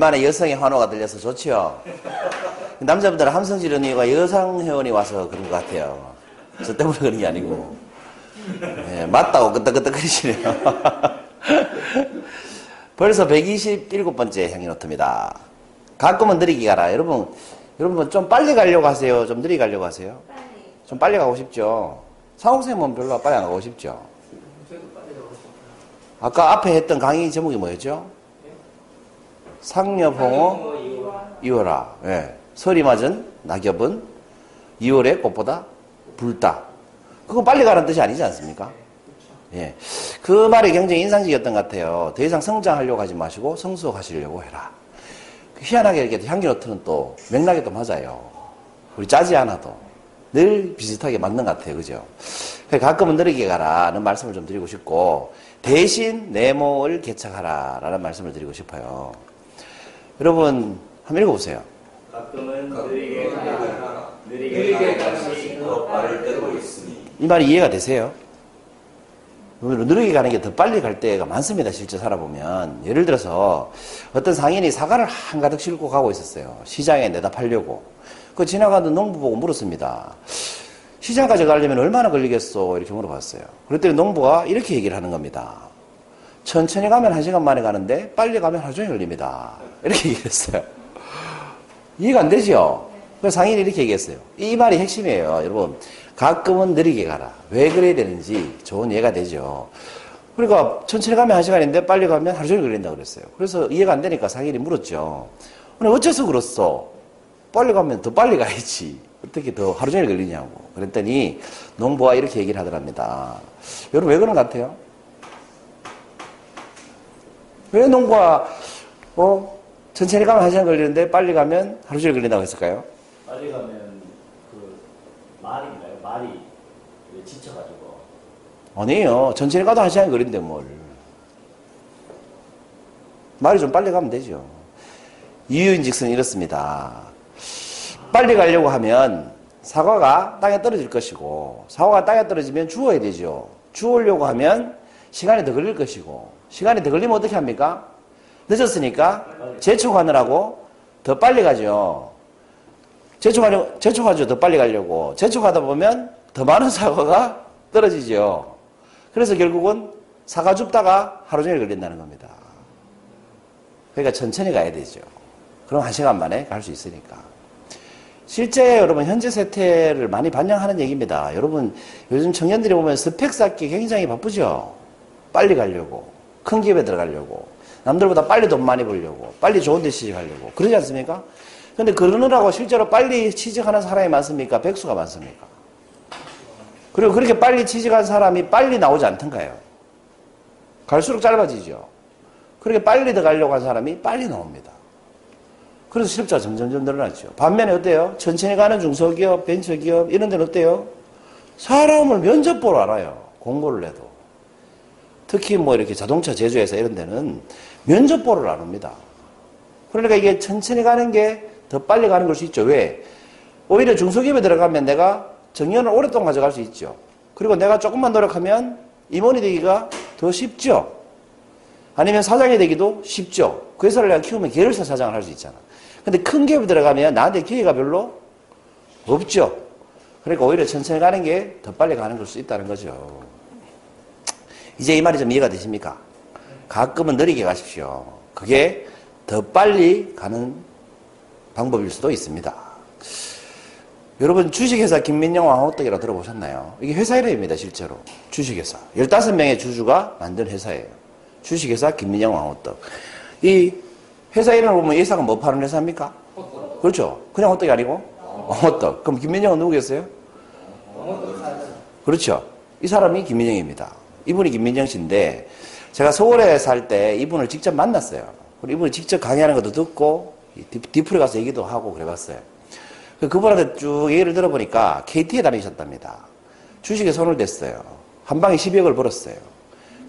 오랜만에 여성의 환호가 들려서 좋지요. 남자분들은 함성 지르는 이유가 여성 회원이 와서 그런 것 같아요. 저 때문에 그런 게 아니고. 네, 맞다고 끄떡끄떡거리시네요. 벌써 127번째 향기 노트입니다. 가끔은 느리게 가라. 여러분, 여러분 좀 빨리 가려고 하세요? 좀 느리게 가려고 하세요? 빨리. 좀 빨리 가고 싶죠? 상옥쌤은 별로 빨리 안 가고 싶죠? 아까 앞에 했던 강의 제목이 뭐였죠? 상여봉어 이어라. 예. 설이 맞은 낙엽은 2월에 꽃보다 붉다. 그건 빨리 가라는 뜻이 아니지 않습니까? 예. 그 말이 굉장히 인상적이었던 것 같아요. 더 이상 성장하려고 하지 마시고 성숙하시려고 해라. 희한하게 이렇게 향기 노트는 또 맥락이 또 맞아요. 우리 짜지 않아도 늘 비슷하게 맞는 것 같아요. 그죠? 가끔은 느리게 가라는 말씀을 좀 드리고 싶고 대신 네모를 개척하라라는 말씀을 드리고 싶어요. 여러분 한번 읽어보세요. 가끔은 느리게 가라 느리게 것이 더 빠를 때도 있으니 이 말이 이해가 되세요? 느리게 가는 게 더 빨리 갈 때가 많습니다. 실제 살아보면. 예를 들어서 어떤 상인이 사과를 한가득 싣고 가고 있었어요. 시장에 내다 팔려고. 그 지나가던 농부 보고 물었습니다. 시장까지 가려면 얼마나 걸리겠어? 이렇게 물어봤어요. 그랬더니 농부가 이렇게 얘기를 하는 겁니다. 천천히 가면 한 시간 만에 가는데 빨리 가면 하루 종일 걸립니다. 이렇게 얘기했어요. 이해가 안 되죠? 그래서 상인이 이렇게 얘기했어요. 이 말이 핵심이에요. 여러분. 가끔은 느리게 가라. 왜 그래야 되는지 좋은 이해가 되죠. 그러니까 천천히 가면 한 시간인데 빨리 가면 하루 종일 걸린다고 그랬어요. 그래서 이해가 안 되니까 상인이 물었죠. 근데 어째서 그렇소? 빨리 가면 더 빨리 가야지. 어떻게 더 하루 종일 걸리냐고. 그랬더니 농부가 이렇게 얘기를 하더랍니다. 여러분 왜 그런 것 같아요? 왜 농부가 어 천천히 가면 한 시간 걸리는데 빨리 가면 하루 종일 걸린다고 했을까요? 빨리 가면 그 말인가요? 말이 지쳐가지고 아니에요. 천천히 가도 한 시간 걸린대 뭘. 말이 좀 빨리 가면 되죠. 이유인즉슨 이렇습니다. 빨리 가려고 하면 사과가 땅에 떨어질 것이고 사과가 땅에 떨어지면 주워야 되죠. 주우려고 하면 시간이 더 걸릴 것이고 시간이 더 걸리면 어떻게 합니까? 늦었으니까 재촉하느라고 더 빨리 가죠. 재촉하려, 재촉하죠. 더 빨리 가려고. 재촉하다 보면 더 많은 사과가 떨어지죠. 그래서 결국은 사과 줍다가 하루 종일 걸린다는 겁니다. 그러니까 천천히 가야 되죠. 그럼 한 시간 만에 갈 수 있으니까. 실제 여러분 현재 세태를 많이 반영하는 얘기입니다. 여러분 요즘 청년들이 보면 스펙 쌓기 굉장히 바쁘죠. 빨리 가려고 큰 기업에 들어가려고 남들보다 빨리 돈 많이 벌려고 빨리 좋은 데 취직하려고 그러지 않습니까? 근데 그러느라고 실제로 빨리 취직하는 사람이 많습니까? 백수가 많습니까? 그리고 그렇게 빨리 취직한 사람이 빨리 나오지 않던가요? 갈수록 짧아지죠. 그렇게 빨리 더 가려고 한 사람이 빨리 나옵니다. 그래서 실업자가 점점점 늘어났죠. 반면에 어때요? 천천히 가는 중소기업, 벤처기업 이런 데는 어때요? 사람을 면접 보러 알아요. 공고를 해도. 특히 뭐 이렇게 자동차 제조회사 이런 데는 면접 보러 안 옵니다. 그러니까 이게 천천히 가는 게 더 빨리 가는 걸 수 있죠. 왜? 오히려 중소기업에 들어가면 내가 정년을 오랫동안 가져갈 수 있죠. 그리고 내가 조금만 노력하면 임원이 되기가 더 쉽죠. 아니면 사장이 되기도 쉽죠. 그 회사를 내가 키우면 계열사 사장을 할 수 있잖아. 근데 큰 기업에 들어가면 나한테 기회가 별로 없죠. 그러니까 오히려 천천히 가는 게 더 빨리 가는 걸 수 있다는 거죠. 이제 이 말이 좀 이해가 되십니까? 가끔은 느리게 가십시오. 그게 더 빨리 가는 방법일 수도 있습니다. 여러분 주식회사 김민영 왕호떡이라 들어보셨나요? 이게 회사 이름입니다 실제로 주식회사 15명의 주주가 만든 회사예요 주식회사 김민영 왕호떡 이 회사 이름을 보면 예사가 뭐 파는 회사입니까? 그렇죠 그냥 호떡이 아니고 왕호떡 그럼 김민영은 누구겠어요? 그렇죠 이 사람이 김민영입니다 이분이 김민영 씨인데 제가 서울에 살 때 이분을 직접 만났어요 그리고 이분이 직접 강의하는 것도 듣고 디프에 가서 얘기도 하고 그래봤어요 그분한테 쭉 얘기를 들어보니까 KT에 다니셨답니다. 주식에 손을 댔어요. 한 방에 10억을 벌었어요.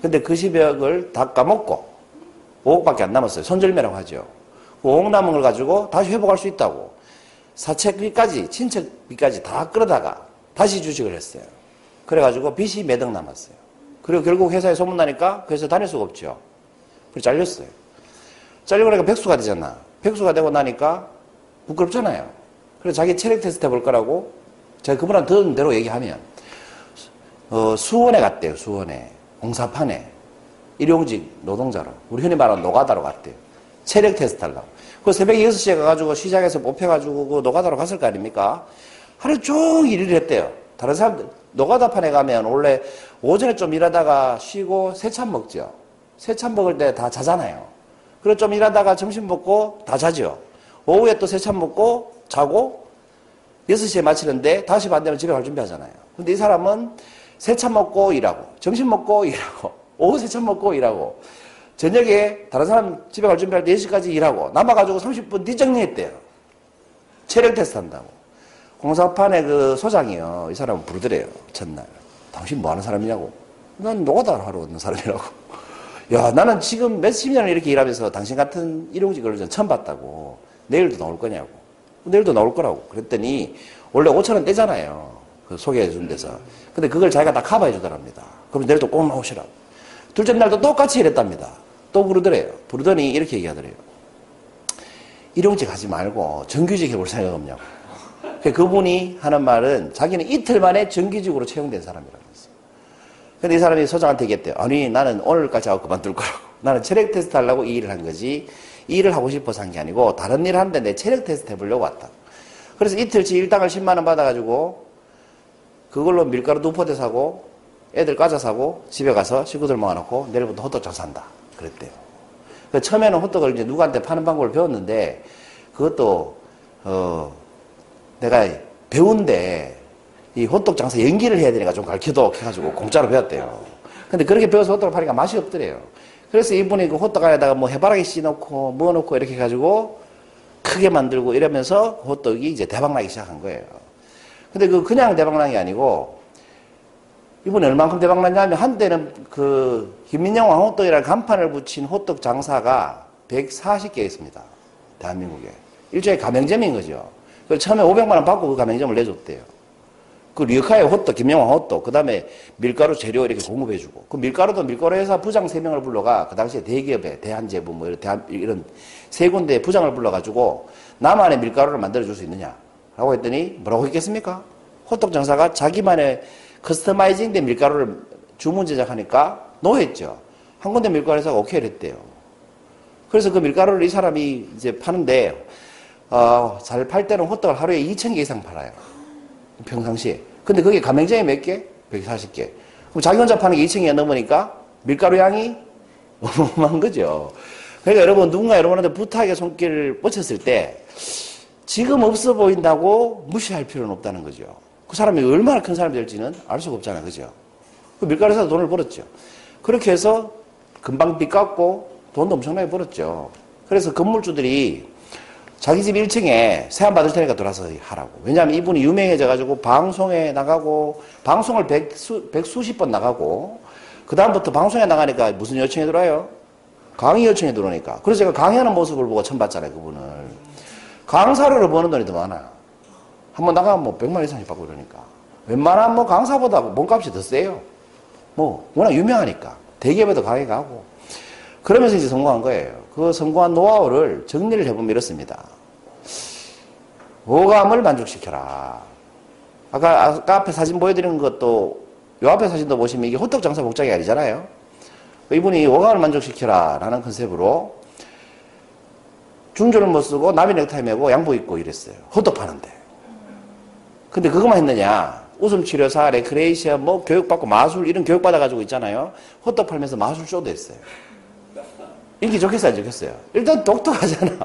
근데 그 10억을 다 까먹고 5억밖에 안 남았어요. 손절매라고 하죠. 그 5억 남은 걸 가지고 다시 회복할 수 있다고. 사책비까지, 친척비까지 다 끌어다가 다시 주식을 했어요. 그래가지고 빚이 몇 억 남았어요. 그리고 결국 회사에 소문나니까 그 회사 다닐 수가 없죠. 그래서 잘렸어요. 잘리고 나니까 백수가 되잖아. 백수가 되고 나니까 부끄럽잖아요. 그래서 자기 체력 테스트 해볼 거라고 제가 그분한테 들은 대로 얘기하면 어, 수원에 갔대요. 수원에 공사판에 일용직 노동자로 우리 흔히 말하는 노가다로 갔대요. 체력 테스트 하려고. 그 새벽에 6시에 가가지고 시장에서 뽑혀가지고 그 노가다로 갔을 거 아닙니까? 하루 종일 일을 했대요. 다른 사람들, 노가다판에 가면 원래 오전에 좀 일하다가 쉬고 세찬 먹죠. 세찬 먹을 때 다 자잖아요. 그리고 좀 일하다가 점심 먹고 다 자죠. 오후에 또 세찬 먹고 자고 6시에 마치는데 다시 반 되면 집에 갈 준비하잖아요. 근데 이 사람은 세찬 먹고 일하고 점심 먹고 일하고 오후 세찬 먹고 일하고 저녁에 다른 사람 집에 갈 준비할 때 4시까지 일하고 남아가지고 30분 뒤정리했대요. 체력 테스트 한다고. 공사판에 그 소장이요. 이 사람은 부르더래요. 첫날. 당신 뭐 하는 사람이냐고. 난 노가다 하러 오는 사람이라고. 야, 나는 지금 몇십 년을 이렇게 일하면서 당신 같은 일용직을 전 처음 봤다고. 내일도 나올 거냐고. 내일도 나올 거라고. 그랬더니 원래 5천 원 떼잖아요. 그 소개해 준 데서. 근데 그걸 자기가 다 커버해 주더랍니다. 그럼 내일도 꼭 나오시라고. 둘째 날도 똑같이 이랬답니다. 또 부르더래요. 부르더니 이렇게 얘기하더래요. 일용직 하지 말고 정규직 해볼 생각 없냐고. 그 그분이 하는 말은 자기는 이틀 만에 정규직으로 채용된 사람이라고 했어요. 근데 이 사람이 소장한테 얘기했대요. 아니, 나는 오늘까지 하고 그만둘 거라고. 나는 체력 테스트 하려고 이 일을 한 거지. 이 일을 하고 싶어서 한 게 아니고 다른 일을 하는데 내 체력 테스트 해보려고 왔다. 그래서 이틀치 일당을 10만원 받아가지고 그걸로 밀가루 두 포대 사고 애들 과자 사고 집에 가서 식구들 모아놓고 내일부터 호떡 장사한다. 그랬대요. 그 처음에는 호떡을 이제 누구한테 파는 방법을 배웠는데 그것도 어 내가 배운데 이 호떡 장사 연기를 해야 되니까 좀 가르쳐도 해가지고 공짜로 배웠대요. 근데 그렇게 배워서 호떡을 파니까 맛이 없더래요. 그래서 이분이 그 호떡 안에다가 뭐 해바라기 씨 넣고 뭐 넣고 이렇게 해가지고 크게 만들고 이러면서 호떡이 이제 대박나기 시작한 거예요. 근데 그 그냥 대박난 게 아니고 이번에 얼만큼 대박났냐면 한때는 그 김민영 왕호떡이라는 간판을 붙인 호떡 장사가 140개 있습니다. 대한민국에. 일종의 가맹점인 거죠. 그 처음에 500만 원 받고 그 가맹점을 내줬대요. 그 리어카의 호떡, 김영왕 호떡, 그 다음에 밀가루 재료 이렇게 공급해주고, 그 밀가루도 밀가루 회사 부장 3명을 불러가, 그 당시에 대기업에 대한제품, 뭐 이런, 대한, 이런 세 군데 부장을 불러가지고, 나만의 밀가루를 만들어줄 수 있느냐? 라고 했더니, 뭐라고 했겠습니까? 호떡 장사가 자기만의 customizing 된 밀가루를 주문 제작하니까 no 했죠. 한 군데 밀가루 회사가 오케이를 했대요. 그래서 그 밀가루를 이 사람이 이제 파는데, 어, 잘 팔 때는 호떡을 하루에 2,000개 이상 팔아요. 평상시에. 근데 그게 가맹점이 몇 개? 140개. 그럼 자기 혼자 파는 게 2천이 넘으니까 밀가루 양이 어마어마한 거죠. 그러니까 여러분, 누군가 여러분한테 부탁의 손길을 뻗쳤을 때 지금 없어 보인다고 무시할 필요는 없다는 거죠. 그 사람이 얼마나 큰 사람이 될지는 알 수가 없잖아요. 그죠? 그 밀가루에서 돈을 벌었죠. 그렇게 해서 금방 빚 갚고 돈도 엄청나게 벌었죠. 그래서 건물주들이 자기 집 1층에 세안 받을 테니까 돌아서 하라고. 왜냐하면 이분이 유명해져가지고 방송에 나가고, 방송을 백수, 백수십 번 나가고, 그다음부터 방송에 나가니까 무슨 요청이 들어와요? 강의 요청이 들어오니까. 그래서 제가 강의하는 모습을 보고 처음 봤잖아요, 그분을. 강사료를 버는 돈이 더 많아요. 한 번 나가면 뭐 100만 이상씩 받고 그러니까. 웬만한 뭐 강사보다 몸값이 더 세요. 뭐, 워낙 유명하니까. 대기업에도 강의 가고. 그러면서 이제 성공한 거예요. 그 성공한 노하우를 정리를 해보면 이렇습니다. 오감을 만족시켜라. 아까, 아까 앞에 사진 보여드린 것도, 요 앞에 사진도 보시면 이게 호떡 장사 복장이 아니잖아요. 이분이 오감을 만족시켜라 라는 컨셉으로 중절모 쓰고 나비 넥타이 메고 양복 입고 이랬어요. 호떡 파는데. 근데 그것만 했느냐. 웃음 치료사, 레크레이션, 뭐 교육받고 마술 이런 교육받아가지고 있잖아요. 호떡 팔면서 마술 쇼도 했어요. 인기 좋겠어요, 안 좋겠어요? 일단 똑똑하잖아.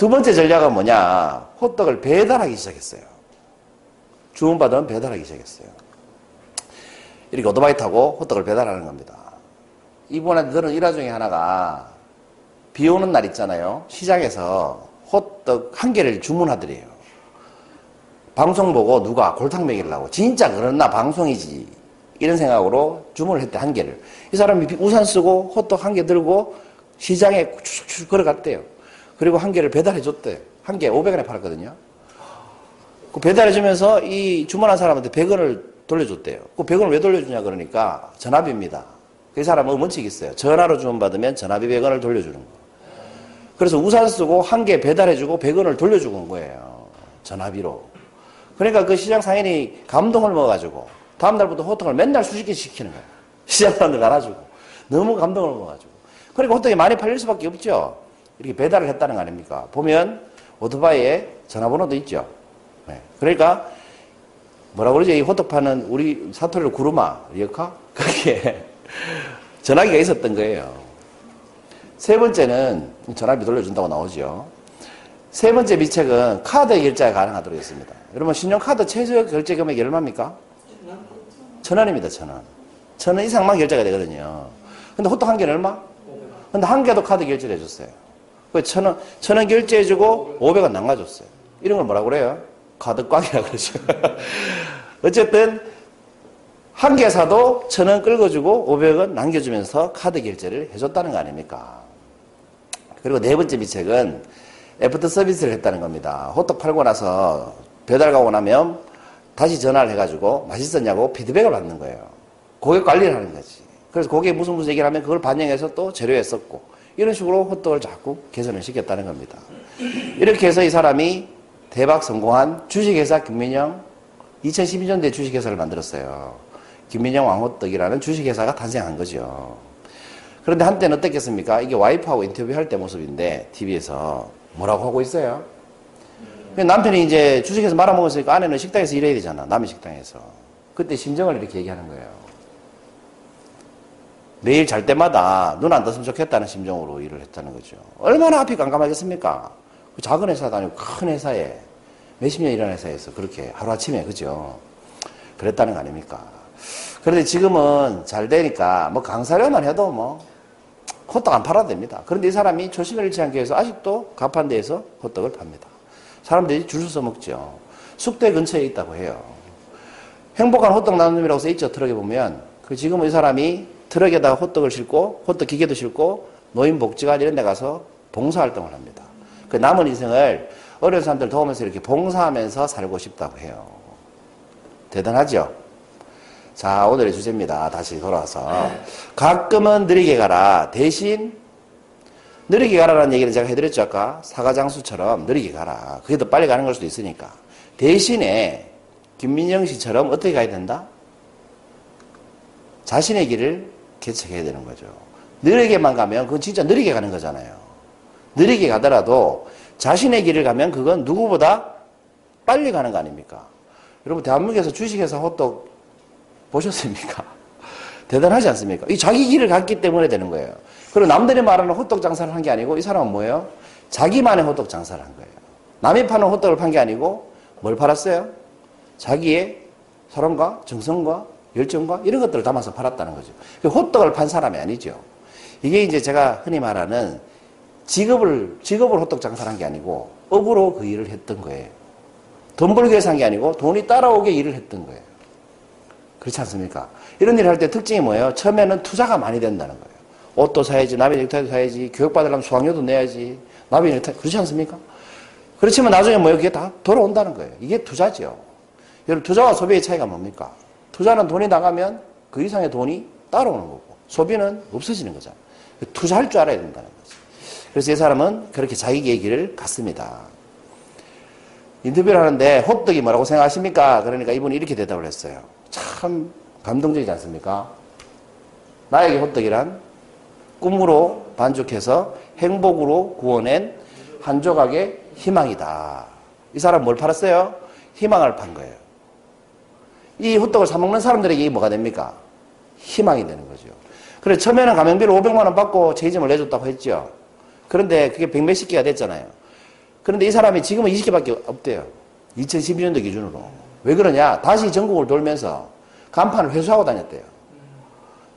두 번째 전략은 뭐냐? 호떡을 배달하기 시작했어요. 주문받으면 배달하기 시작했어요. 이렇게 오토바이 타고 호떡을 배달하는 겁니다. 이분한테 들은 일화 중에 하나가 비 오는 날 있잖아요. 시장에서 호떡 한 개를 주문하더래요. 방송 보고 누가 골탕 먹이려고. 진짜 그러나 방송이지. 이런 생각으로 주문을 했대, 한 개를. 이 사람이 우산 쓰고 호떡 한 개 들고 시장에 추적추적 걸어갔대요. 그리고 한 개를 배달해 줬대요. 한개 500원에 팔았거든요. 그 배달해 주면서 이 주문한 사람한테 100원을 돌려줬대요. 그 100원을 왜 돌려주냐 그러니까 전화비입니다. 그 사람은 원칙이 있어요. 전화로 주문받으면 전화비 100원을 돌려주는 거. 그래서 우산 쓰고 한 개 배달해 주고 100원을 돌려주고 온 거예요. 전화비로. 그러니까 그 시장 상인이 감동을 먹어가지고 다음날부터 호떡을 맨날 수십 개 시키는 거예요. 시장 사람들 알아주고. 너무 감동을 먹어가지고. 그러니까 호떡이 많이 팔릴 수밖에 없죠. 이렇게 배달을 했다는 거 아닙니까? 보면 오토바이에 전화번호도 있죠. 네. 그러니까 뭐라 그러지? 이 호떡 파는 우리 사투리로 구르마, 리어카? 그게 전화기가 있었던 거예요. 세 번째는 전화비 돌려준다고 나오죠. 세 번째 비책은 카드 결제가 가능하도록 했습니다. 여러분 신용카드 최저 결제 금액이 얼마입니까? 천 원입니다, 천 원. 천 원 이상만 결제가 되거든요. 근데 호떡 한 개는 얼마? 근데 한 개도 카드 결제를 해줬어요. 그 천 원, 천원 결제해주고 500원 남가줬어요. 이런 걸 뭐라 그래요? 깡이라 그러죠. 어쨌든 한 개 사도 천 원 긁어주고 500원 남겨주면서 카드 결제를 해줬다는 거 아닙니까? 그리고 네 번째 비책은 애프터 서비스를 했다는 겁니다. 호떡 팔고 나서 배달 가고 나면 다시 전화를 해가지고 맛있었냐고 피드백을 받는 거예요. 고객 관리를 하는 거지. 그래서 고객이 무슨 무슨 얘기를 하면 그걸 반영해서 또 재료에 썼고 이런 식으로 호떡을 자꾸 개선을 시켰다는 겁니다. 이렇게 해서 이 사람이 대박 성공한 주식회사 김민영 2012년도에 주식회사를 만들었어요. 김민영 왕호떡이라는 주식회사가 탄생한 거죠. 그런데 한때는 어땠겠습니까? 이게 와이프하고 인터뷰할 때 모습인데 TV에서 뭐라고 하고 있어요? 남편이 이제 주식회사 말아먹었으니까 아내는 식당에서 일해야 되잖아. 남의 식당에서. 그때 심정을 이렇게 얘기하는 거예요. 매일 잘 때마다 눈 안 떴으면 좋겠다는 심정으로 일을 했다는 거죠. 얼마나 앞이 깜깜하겠습니까? 그 작은 회사도 아니고 큰 회사에 몇십 년 일하는 회사에서 그렇게 하루아침에 그죠? 그랬다는 거 아닙니까? 그런데 지금은 잘 되니까 뭐 강사료만 해도 뭐 호떡 안 팔아도 됩니다. 그런데 이 사람이 초심을 잃지 않기 위해서 아직도 가판대에서 호떡을 팝니다. 사람들이 줄 서서 먹죠. 숙대 근처에 있다고 해요. 행복한 호떡 나눔이라고 써있죠. 트럭에 보면. 그 지금 이 사람이 트럭에다가 호떡을 싣고 호떡 기계도 싣고 노인 복지관 이런 데 가서 봉사 활동을 합니다. 그 남은 인생을 어려운 사람들 도우면서 이렇게 봉사하면서 살고 싶다고 해요. 대단하죠? 자, 오늘의 주제입니다. 다시 돌아와서. 가끔은 느리게 가라. 대신 느리게 가라라는 얘기를 제가 해드렸죠. 아까 사과장수처럼 느리게 가라. 그게 더 빨리 가는 걸 수도 있으니까. 대신에 김민영 씨처럼 어떻게 가야 된다? 자신의 길을 개척해야 되는 거죠. 느리게만 가면 그건 진짜 느리게 가는 거잖아요. 느리게 가더라도 자신의 길을 가면 그건 누구보다 빨리 가는 거 아닙니까? 여러분 대한민국에서 주식회사 호떡 보셨습니까? 대단하지 않습니까? 이 자기 길을 갔기 때문에 되는 거예요. 그리고 남들이 말하는 호떡 장사를 한 게 아니고 이 사람은 뭐예요? 자기만의 호떡 장사를 한 거예요. 남이 파는 호떡을 판 게 아니고 뭘 팔았어요? 자기의 사랑과 정성과 열정과 이런 것들을 담아서 팔았다는 거죠. 그 호떡을 판 사람이 아니죠. 이게 이제 제가 흔히 말하는 직업을, 직업을 호떡 장사를 한게 아니고 업으로 그 일을 했던 거예요. 돈 벌기 위해서 한 게 아니고 돈이 따라오게 일을 했던 거예요. 그렇지 않습니까? 이런 일을 할 때 특징이 뭐예요? 처음에는 투자가 많이 된다는 거예요. 옷도 사야지, 나비 넥타이도 사야지, 교육받으려면 수강료도 내야지, 나비 넥타이, 그렇지 않습니까? 그렇지만 나중에 뭐예요? 그게 다 돌아온다는 거예요. 이게 투자죠. 여러분, 투자와 소비의 차이가 뭡니까? 투자는 돈이 나가면 그 이상의 돈이 따라오는 거고, 소비는 없어지는 거잖아요. 투자할 줄 알아야 된다는 거죠. 그래서 이 사람은 그렇게 자기 얘기를 갔습니다. 인터뷰를 하는데 호떡이 뭐라고 생각하십니까? 그러니까 이분이 이렇게 대답을 했어요. 참 감동적이지 않습니까? 나에게 호떡이란 꿈으로 반죽해서 행복으로 구워낸 한 조각의 희망이다. 이 사람 뭘 팔았어요? 희망을 판 거예요. 이 호떡을 사먹는 사람들에게 이게 뭐가 됩니까? 희망이 되는 거죠. 그래, 처음에는 가맹비를 500만 원 받고 제이점을 내줬다고 했죠. 그런데 그게 100 몇십 개가 됐잖아요. 그런데 이 사람이 지금은 20개밖에 없대요. 2012년도 기준으로. 왜 그러냐? 다시 전국을 돌면서 간판을 회수하고 다녔대요.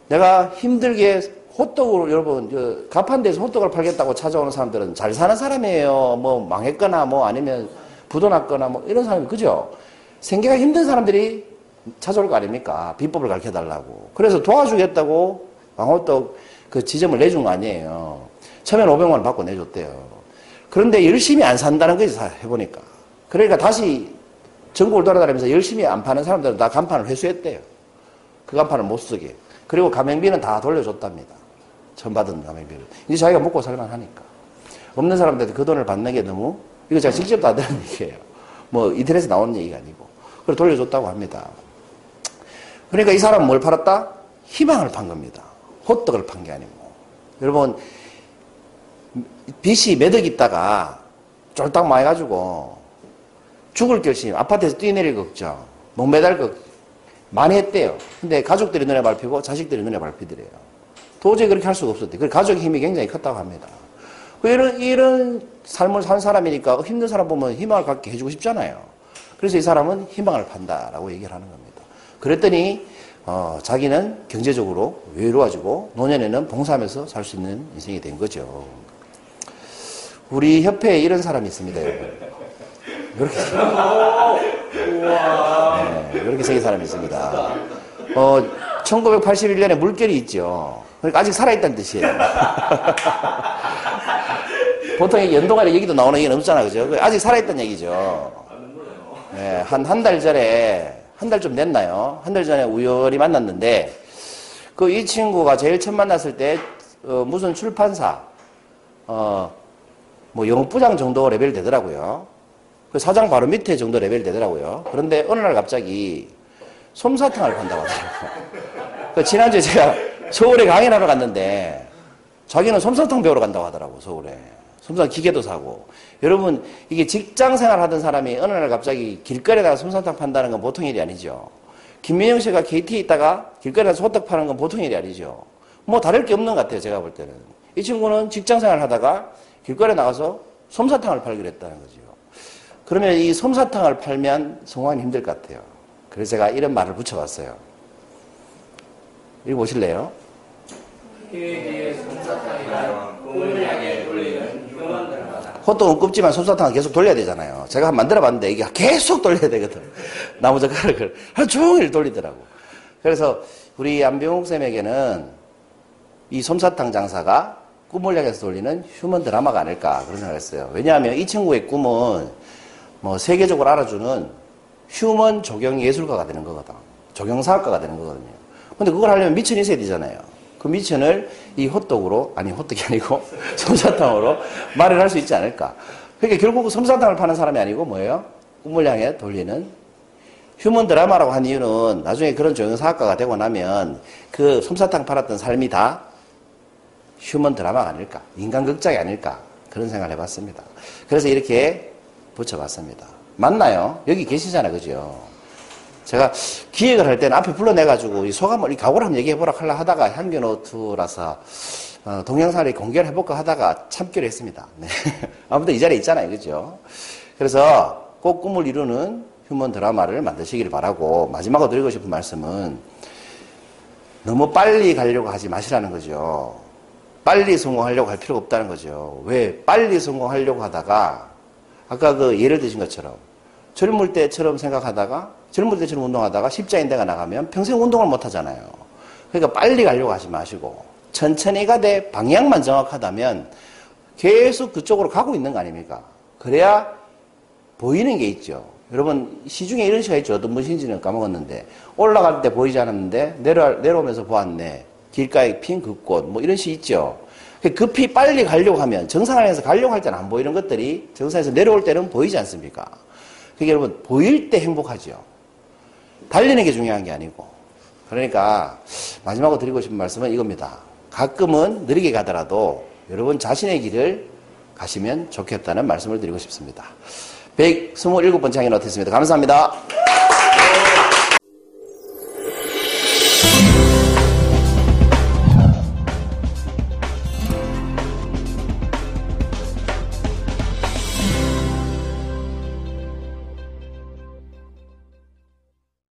내가 힘들게 호떡으로 여러분 저 가판대에서 호떡을 팔겠다고 찾아오는 사람들은 잘 사는 사람이에요. 뭐 망했거나 뭐 아니면 부도 났거나 뭐 이런 사람이 그죠? 생계가 힘든 사람들이 찾아올 거 아닙니까? 비법을 가르쳐 달라고. 그래서 도와주겠다고 방호떡 그 지점을 내준 거 아니에요. 처음엔 500만 원 받고 내줬대요. 그런데 열심히 안 산다는 거지 해보니까. 그러니까 다시 전국을 돌아다니면서 열심히 안 파는 사람들은 다 간판을 회수했대요. 그 간판을 못 쓰게. 그리고 가맹비는 다 돌려줬답니다. 처음 받은 가맹비를. 이제 자기가 먹고 살만 하니까. 없는 사람들한테 그 돈을 받는 게 너무, 이거 제가 직접 다 들은 얘기예요. 뭐 인터넷에 나오는 얘기가 아니고. 그걸 돌려줬다고 합니다. 그러니까 이 사람은 뭘 팔았다? 희망을 판 겁니다. 호떡을 판 게 아니고. 여러분, 빚이 몇억 있다가 쫄딱 망해가지고 죽을 결심, 아파트에서 뛰내릴 걱정, 목 매달 걱정, 많이 했대요. 근데 가족들이 눈에 밟히고 자식들이 눈에 밟히더래요. 도저히 그렇게 할 수가 없었대. 그 가족의 힘이 굉장히 컸다고 합니다. 그 이런, 이런 삶을 산 사람이니까 힘든 사람 보면 희망을 갖게 해주고 싶잖아요. 그래서 이 사람은 희망을 판다라고 얘기를 하는 겁니다. 그랬더니, 어, 자기는 경제적으로 외로워지고 노년에는 봉사하면서 살 수 있는 인생이 된 거죠. 우리 협회에 이런 사람이 있습니다. 이렇게, 네, 이렇게 생긴 사람이 있습니다. 어, 1981년에 물결이 있죠. 그러니까 아직 살아있다는 뜻이에요. 보통 연동안에 얘기도 나오는 얘기는 없잖아, 그죠? 아직 살아있다는 얘기죠. 네, 한, 한 달 전에, 한 달 좀 됐나요? 한 달 전에 우연히 만났는데, 그 이 친구가 제일 처음 만났을 때, 어, 무슨 출판사, 어, 뭐 영업부장 정도 레벨 되더라고요. 그 사장 바로 밑에 정도 레벨 되더라고요. 그런데 어느 날 갑자기 솜사탕을 판다고 하더라고요. 그 지난주에 제가 서울에 강연하러 갔는데 자기는 솜사탕 배우러 간다고 하더라고, 서울에. 솜사탕 기계도 사고. 여러분, 이게 직장 생활 하던 사람이 어느 날 갑자기 길거리에다가 솜사탕 판다는 건 보통 일이 아니죠. 김민영 씨가 KT에 있다가 길거리에서 소떡 파는 건 보통 일이 아니죠. 뭐 다를 게 없는 것 같아요, 제가 볼 때는. 이 친구는 직장 생활 하다가 길거리에 나가서 솜사탕을 팔기로 했다는 거죠. 그러면 이 솜사탕을 팔면 성공하기 힘들 것 같아요. 그래서 제가 이런 말을 붙여봤어요. 읽어보실래요? 계획의 솜사탕이란 호떡은 굽지만 솜사탕은 계속 돌려야 되잖아요. 제가 만들어봤는데 이게 계속 돌려야 되거든. 나무젓가락을 하루 종일 돌리더라고. 그래서 우리 안병욱 쌤에게는 이 솜사탕 장사가 꿈을 향해서 돌리는 휴먼 드라마가 아닐까 그런 생각을 했어요. 왜냐하면 이 친구의 꿈은 뭐 세계적으로 알아주는 휴먼 조경 예술가가 되는 거거든. 조경사학과가 되는 거거든요. 근데 그걸 하려면 미천이 있어야 되잖아요. 그 미천을 이 호떡으로, 아니 호떡이 아니고 솜사탕으로 마련할 수 있지 않을까. 그러니까 결국 솜사탕을 파는 사람이 아니고 뭐예요? 꿈을 향해 돌리는 휴먼 드라마라고 한 이유는 나중에 그런 조경사학과가 되고 나면 그 솜사탕 팔았던 삶이 다 휴먼 드라마가 아닐까. 인간극장이 아닐까. 그런 생각을 해봤습니다. 그래서 이렇게 붙여봤습니다. 맞나요? 여기 계시잖아요. 그죠? 제가 기획을 할 때는 앞에 불러내가지고 이 소감을, 이 각오를 한번 얘기해보라 하려 하다가 향기노트라서 어, 동영상을 공개를 해볼까 하다가 참기로 했습니다. 네. 아무튼 이 자리에 있잖아요. 그죠? 그래서 꼭 꿈을 이루는 휴먼 드라마를 만드시길 바라고 마지막으로 드리고 싶은 말씀은 너무 빨리 가려고 하지 마시라는 거죠. 빨리 성공하려고 할 필요가 없다는 거죠. 왜? 빨리 성공하려고 하다가 아까 그 예를 드신 것처럼 젊을 때처럼 생각하다가 젊을 때처럼 운동하다가 십자인대가 나가면 평생 운동을 못 하잖아요. 그러니까 빨리 가려고 하지 마시고 천천히 가되 방향만 정확하다면 계속 그쪽으로 가고 있는 거 아닙니까? 그래야 보이는 게 있죠. 여러분 시중에 이런 시가 있죠. 어떤 분인지는 까먹었는데 올라갈 때 보이지 않았는데 내려 내려오면서 보았네. 길가에 핀 그 꽃, 뭐 이런 시 있죠. 급히 빨리 가려고 하면 정상에서 가려고 할 때는 안 보이는 것들이 정상에서 내려올 때는 보이지 않습니까? 그게 여러분 보일 때 행복하죠. 달리는 게 중요한 게 아니고. 그러니까 마지막으로 드리고 싶은 말씀은 이겁니다. 가끔은 느리게 가더라도 여러분 자신의 길을 가시면 좋겠다는 말씀을 드리고 싶습니다. 127번째 항이 어땠습니다. 감사합니다.